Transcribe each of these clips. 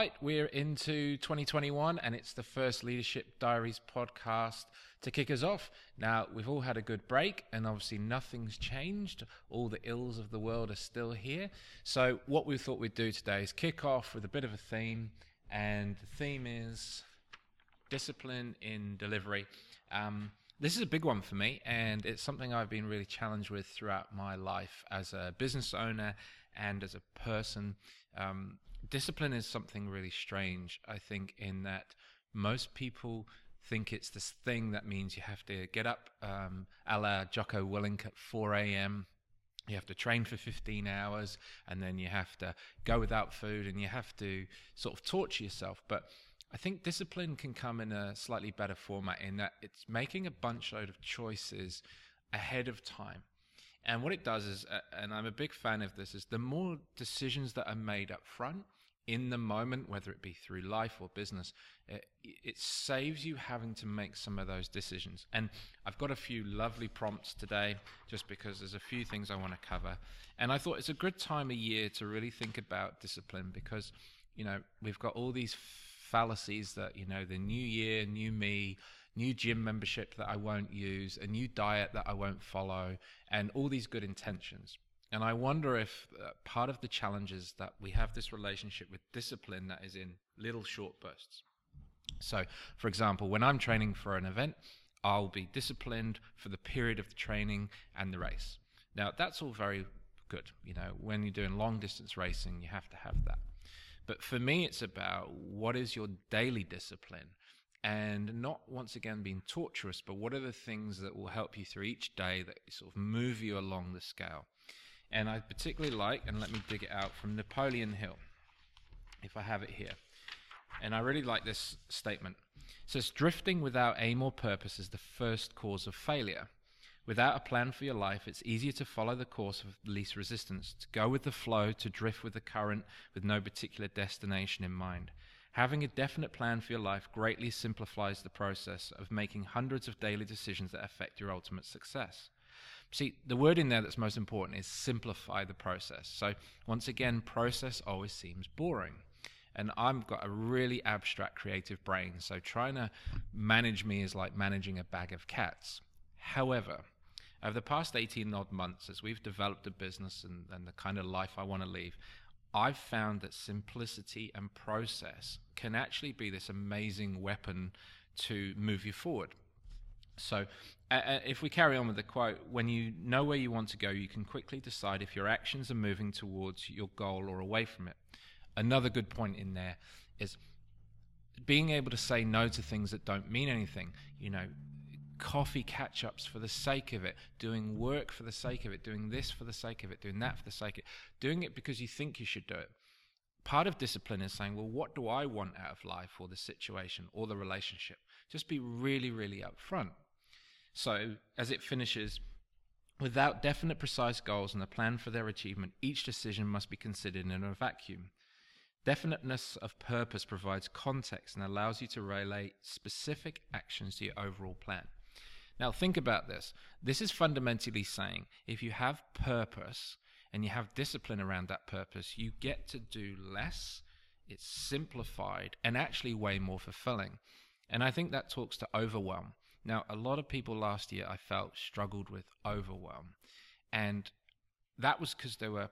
right, we're into 2021 and it's the first Leadership Diaries podcast to kick us off. Now, we've all had a good break and obviously nothing's changed. All the ills of the world are still here. So, what we thought we'd do today is kick off with a bit of a theme, and the theme is discipline in delivery. Um, this is a big one for me, and it's something I've been really challenged with throughout my life as a business owner and as a person. Um, discipline is something really strange, I think, in that most people think it's this thing that means you have to get up um, a la Jocko Willink at 4 a.m. You have to train for 15 hours and then you have to go without food and you have to sort of torture yourself. But I think discipline can come in a slightly better format in that it's making a bunch load of choices ahead of time. And what it does is, and I'm a big fan of this, is the more decisions that are made up front in the moment, whether it be through life or business, it, it, saves you having to make some of those decisions. And I've got a few lovely prompts today just because there's a few things I want to cover. And I thought it's a good time of year to really think about discipline because, you know, we've got all these fallacies that, you know, the new year, new me, new gym membership that I won't use, a new diet that I won't follow, and all these good intentions. And I wonder if uh, part of the challenge is that we have this relationship with discipline that is in little short bursts. So, for example, when I'm training for an event, I'll be disciplined for the period of the training and the race. Now, that's all very good. You know, when you're doing long distance racing, you have to have that. But for me, it's about what is your daily discipline and not once again being torturous, but what are the things that will help you through each day that sort of move you along the scale. And I particularly like, and let me dig it out from Napoleon Hill, if I have it here. And I really like this statement. It says, Drifting without aim or purpose is the first cause of failure. Without a plan for your life, it's easier to follow the course of least resistance, to go with the flow, to drift with the current with no particular destination in mind. Having a definite plan for your life greatly simplifies the process of making hundreds of daily decisions that affect your ultimate success. See, the word in there that's most important is simplify the process. So, once again, process always seems boring. And I've got a really abstract creative brain, so trying to manage me is like managing a bag of cats. However, over the past 18 odd months, as we've developed a business and, and the kind of life I want to leave, I've found that simplicity and process can actually be this amazing weapon to move you forward. So, uh, if we carry on with the quote, when you know where you want to go, you can quickly decide if your actions are moving towards your goal or away from it. Another good point in there is being able to say no to things that don't mean anything. You know, coffee catch ups for the sake of it, doing work for the sake of it, doing this for the sake of it, doing that for the sake of it, doing it because you think you should do it. Part of discipline is saying, well, what do I want out of life or the situation or the relationship? Just be really, really upfront. So, as it finishes, without definite, precise goals and a plan for their achievement, each decision must be considered in a vacuum. Definiteness of purpose provides context and allows you to relate specific actions to your overall plan. Now, think about this. This is fundamentally saying if you have purpose and you have discipline around that purpose, you get to do less, it's simplified, and actually way more fulfilling. And I think that talks to overwhelm. Now, a lot of people last year I felt struggled with overwhelm. And that was because they were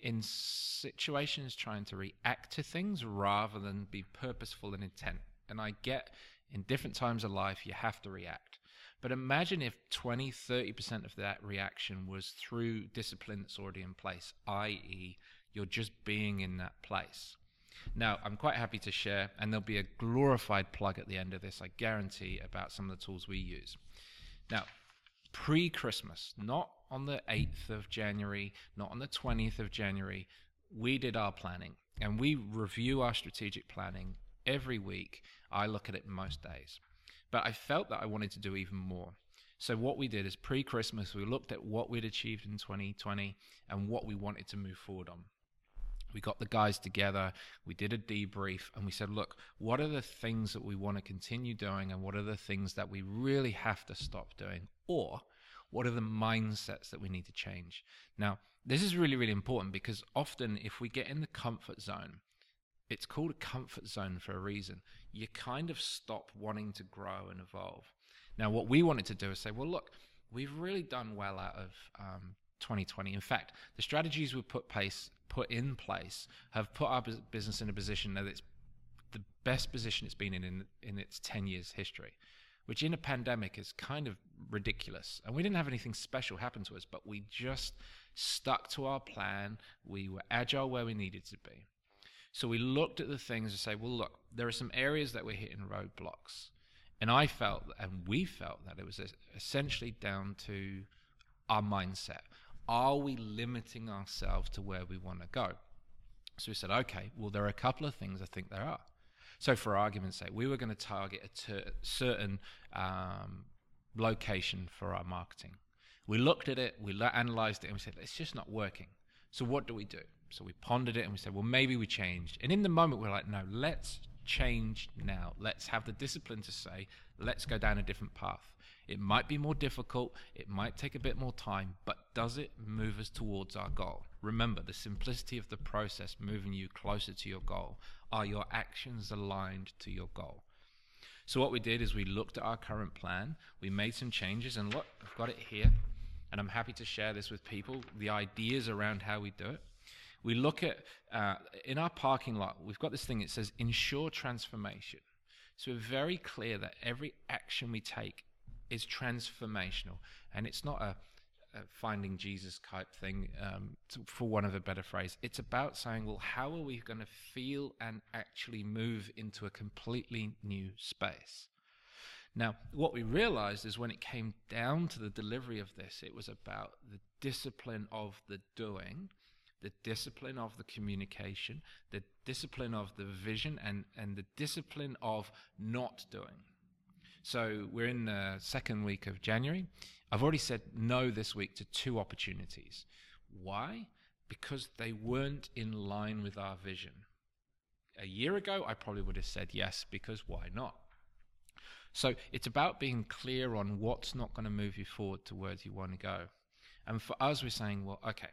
in situations trying to react to things rather than be purposeful and intent. And I get in different times of life, you have to react. But imagine if 20, 30% of that reaction was through discipline that's already in place, i.e., you're just being in that place. Now, I'm quite happy to share, and there'll be a glorified plug at the end of this, I guarantee, about some of the tools we use. Now, pre Christmas, not on the 8th of January, not on the 20th of January, we did our planning and we review our strategic planning every week. I look at it most days. But I felt that I wanted to do even more. So what we did is pre-Christmas, we looked at what we'd achieved in 2020 and what we wanted to move forward on. We got the guys together, we did a debrief, and we said, look, what are the things that we want to continue doing, and what are the things that we really have to stop doing? Or what are the mindsets that we need to change? Now, this is really, really important because often if we get in the comfort zone, it's called a comfort zone for a reason. You kind of stop wanting to grow and evolve. Now, what we wanted to do is say, well, look, we've really done well out of um, 2020. In fact, the strategies we put place put in place have put our business in a position that it's the best position it's been in, in in its 10 years history which in a pandemic is kind of ridiculous. And we didn't have anything special happen to us, but we just stuck to our plan. We were agile where we needed to be. So we looked at the things and say, well, look, there are some areas that we're hitting roadblocks. And I felt, and we felt that it was essentially down to our mindset. Are we limiting ourselves to where we want to go? So we said, okay, well, there are a couple of things I think there are. So, for argument's sake, we were going to target a ter- certain um, location for our marketing. We looked at it, we analyzed it, and we said, it's just not working. So, what do we do? So, we pondered it and we said, well, maybe we changed. And in the moment, we we're like, no, let's change now. Let's have the discipline to say, let's go down a different path. It might be more difficult, it might take a bit more time, but does it move us towards our goal? Remember, the simplicity of the process moving you closer to your goal. Are your actions aligned to your goal? So, what we did is we looked at our current plan, we made some changes, and look, I've got it here, and I'm happy to share this with people the ideas around how we do it. We look at, uh, in our parking lot, we've got this thing, it says ensure transformation. So, we're very clear that every action we take is transformational, and it's not a, a finding Jesus type thing, um, to, for one of a better phrase. It's about saying, well, how are we going to feel and actually move into a completely new space? Now, what we realized is when it came down to the delivery of this, it was about the discipline of the doing, the discipline of the communication, the discipline of the vision, and, and the discipline of not doing. So we're in the second week of January. I've already said no this week to two opportunities. Why? Because they weren't in line with our vision. A year ago, I probably would have said yes, because why not? So it's about being clear on what's not going to move you forward to where you want to go. And for us, we're saying, well, okay,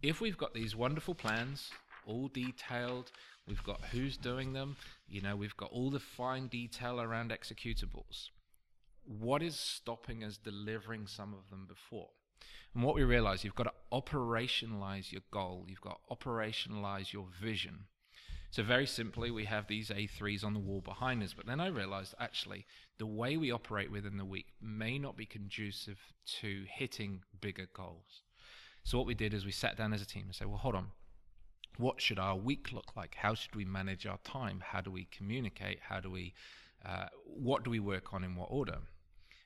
if we've got these wonderful plans, all detailed, We've got who's doing them. You know, we've got all the fine detail around executables. What is stopping us delivering some of them before? And what we realize, you've got to operationalize your goal. You've got to operationalize your vision. So very simply, we have these A3s on the wall behind us. But then I realized actually the way we operate within the week may not be conducive to hitting bigger goals. So what we did is we sat down as a team and said, well, hold on what should our week look like? How should we manage our time? How do we communicate? How do we, uh, what do we work on in what order?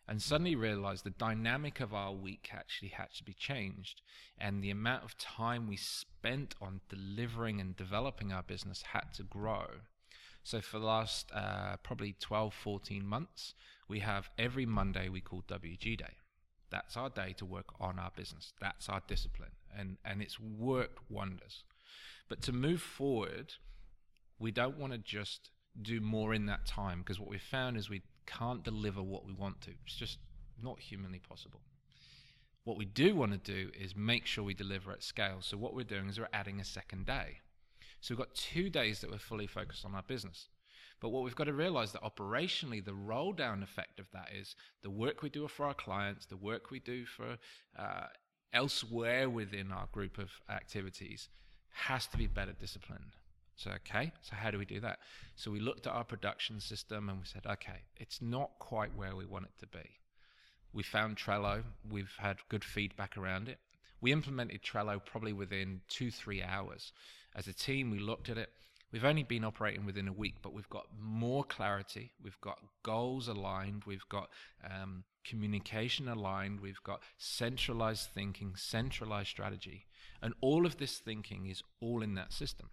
And suddenly realized the dynamic of our week actually had to be changed. And the amount of time we spent on delivering and developing our business had to grow. So for the last uh, probably 12, 14 months, we have every Monday we call WG Day. That's our day to work on our business. That's our discipline. And, and it's worked wonders. But to move forward, we don't want to just do more in that time because what we've found is we can't deliver what we want to. It's just not humanly possible. What we do want to do is make sure we deliver at scale. So what we're doing is we're adding a second day. So we've got two days that we're fully focused on our business. But what we've got to realize that operationally, the roll down effect of that is the work we do for our clients, the work we do for uh, elsewhere within our group of activities has to be better disciplined. So, okay, so how do we do that? So, we looked at our production system and we said, okay, it's not quite where we want it to be. We found Trello, we've had good feedback around it. We implemented Trello probably within two, three hours. As a team, we looked at it. We've only been operating within a week, but we've got more clarity. We've got goals aligned. We've got um, communication aligned. We've got centralized thinking, centralized strategy. And all of this thinking is all in that system.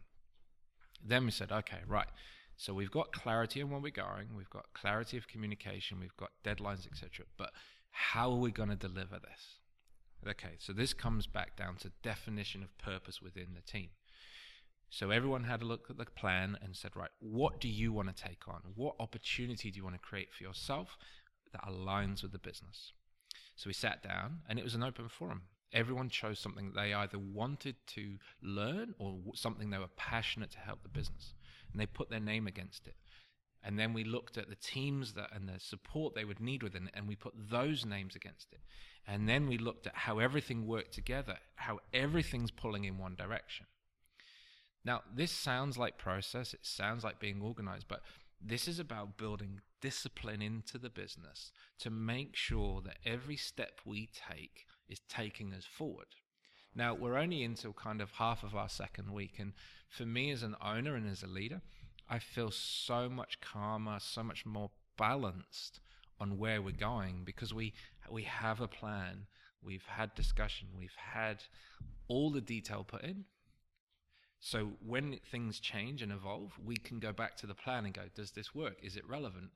Then we said, okay, right. So we've got clarity on where we're going. We've got clarity of communication. We've got deadlines, etc. But how are we going to deliver this? Okay, so this comes back down to definition of purpose within the team. So everyone had a look at the plan and said, right, what do you want to take on? What opportunity do you want to create for yourself that aligns with the business? So we sat down and it was an open forum everyone chose something that they either wanted to learn or something they were passionate to help the business. and they put their name against it. And then we looked at the teams that and the support they would need within it, and we put those names against it. And then we looked at how everything worked together, how everything's pulling in one direction. Now, this sounds like process, it sounds like being organized, but this is about building discipline into the business to make sure that every step we take is taking us forward. Now, we're only into kind of half of our second week, and for me as an owner and as a leader, I feel so much calmer, so much more balanced on where we're going because we we have a plan. We've had discussion. We've had all the detail put in. So when things change and evolve, we can go back to the plan and go, does this work? Is it relevant?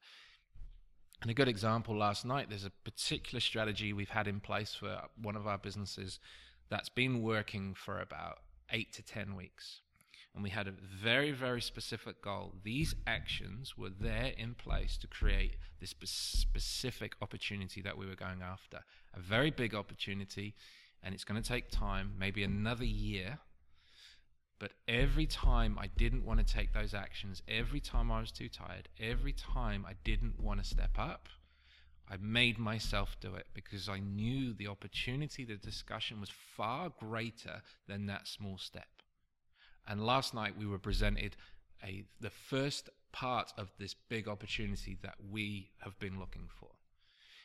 And a good example last night, there's a particular strategy we've had in place for one of our businesses that's been working for about eight to 10 weeks. And we had a very, very specific goal. These actions were there in place to create this specific opportunity that we were going after. A very big opportunity, and it's going to take time, maybe another year. But every time I didn't want to take those actions, every time I was too tired, every time I didn't want to step up, I made myself do it because I knew the opportunity, the discussion was far greater than that small step. And last night we were presented a the first part of this big opportunity that we have been looking for,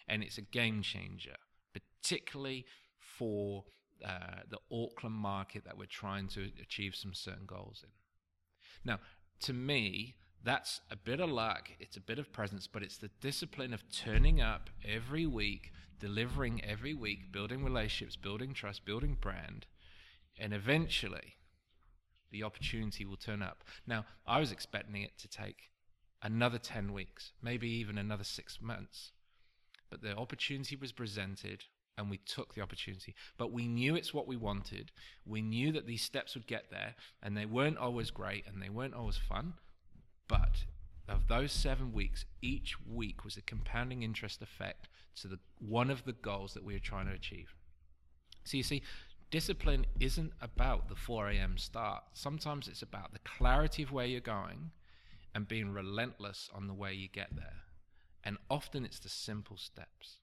and it's a game changer, particularly for uh, the Auckland market that we're trying to achieve some certain goals in. Now, to me, that's a bit of luck, it's a bit of presence, but it's the discipline of turning up every week, delivering every week, building relationships, building trust, building brand, and eventually the opportunity will turn up. Now, I was expecting it to take another 10 weeks, maybe even another six months. But the opportunity was presented and we took the opportunity. But we knew it's what we wanted. We knew that these steps would get there and they weren't always great and they weren't always fun. But of those seven weeks, each week was a compounding interest effect to the one of the goals that we were trying to achieve. So you see, discipline isn't about the 4 a.m. start. Sometimes it's about the clarity of where you're going and being relentless on the way you get there. And often it's the simple steps.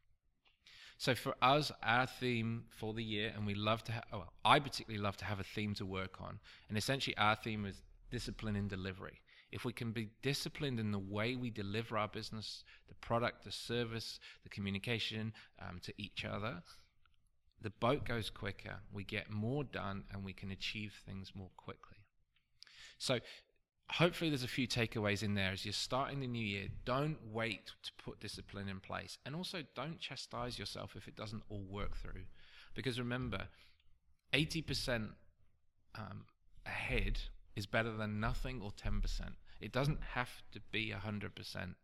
So for us, our theme for the year, and we love to have, oh, well, I particularly love to have a theme to work on. And essentially, our theme is discipline in delivery. If we can be disciplined in the way we deliver our business, the product, the service, the communication um, to each other, the boat goes quicker, we get more done, and we can achieve things more quickly. So, hopefully, there's a few takeaways in there as you're starting the new year. Don't wait to put discipline in place, and also don't chastise yourself if it doesn't all work through. Because remember, 80% um, ahead is better than nothing or 10%. It doesn't have to be 100%.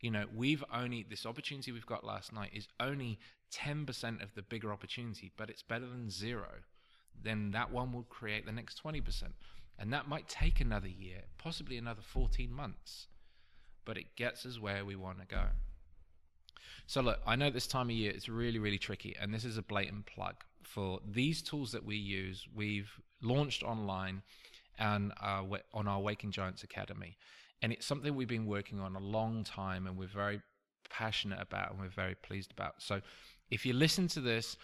You know, we've only, this opportunity we've got last night is only 10% of the bigger opportunity, but it's better than zero. Then that one will create the next 20%. And that might take another year, possibly another 14 months, but it gets us where we want to go. So, look, I know this time of year it's really, really tricky, and this is a blatant plug for these tools that we use. We've launched online and uh, on our Waking Giants Academy. And it's something we've been working on a long time and we're very passionate about and we're very pleased about. So if you listen to this,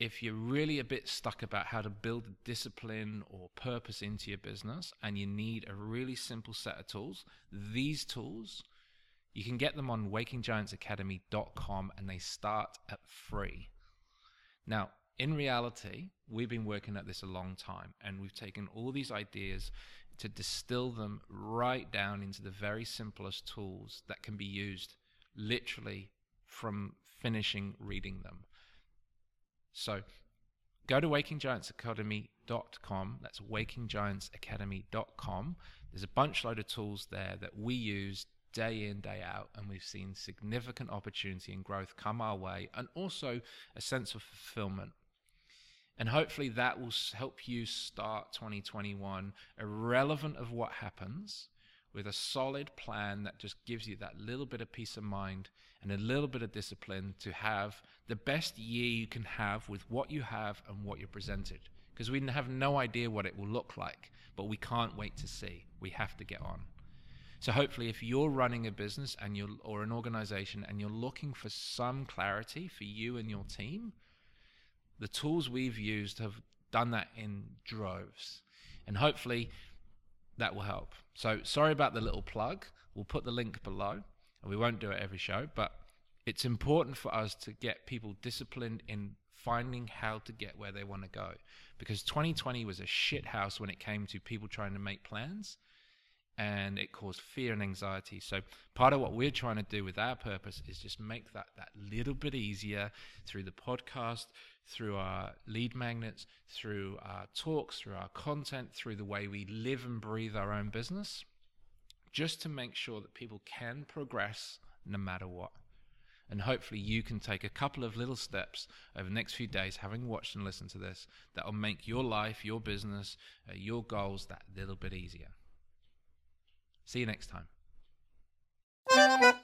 if you're really a bit stuck about how to build discipline or purpose into your business and you need a really simple set of tools, these tools, you can get them on wakinggiantsacademy.com and they start at free. Now, in reality, we've been working at this a long time and we've taken all these ideas to distill them right down into the very simplest tools that can be used literally from finishing reading them. So go to wakinggiantsacademy.com. That's wakinggiantsacademy.com. There's a bunch load of tools there that we use day in, day out, and we've seen significant opportunity and growth come our way, and also a sense of fulfillment and hopefully that will help you start 2021 irrelevant of what happens with a solid plan that just gives you that little bit of peace of mind and a little bit of discipline to have the best year you can have with what you have and what you're presented. because we have no idea what it will look like, but we can't wait to see. We have to get on. So hopefully, if you're running a business and you're or an organization and you're looking for some clarity for you and your team, the tools we've used have done that in droves, and hopefully that will help. So sorry about the little plug. We'll put the link below, and we won't do it every show, but it's important for us to get people disciplined in finding how to get where they want to go because 2020 was a shit house when it came to people trying to make plans and it caused fear and anxiety. So part of what we're trying to do with our purpose is just make that that little bit easier through the podcast, through our lead magnets, through our talks, through our content, through the way we live and breathe our own business, just to make sure that people can progress no matter what. And hopefully, you can take a couple of little steps over the next few days, having watched and listened to this, that will make your life, your business, uh, your goals that little bit easier. See you next time.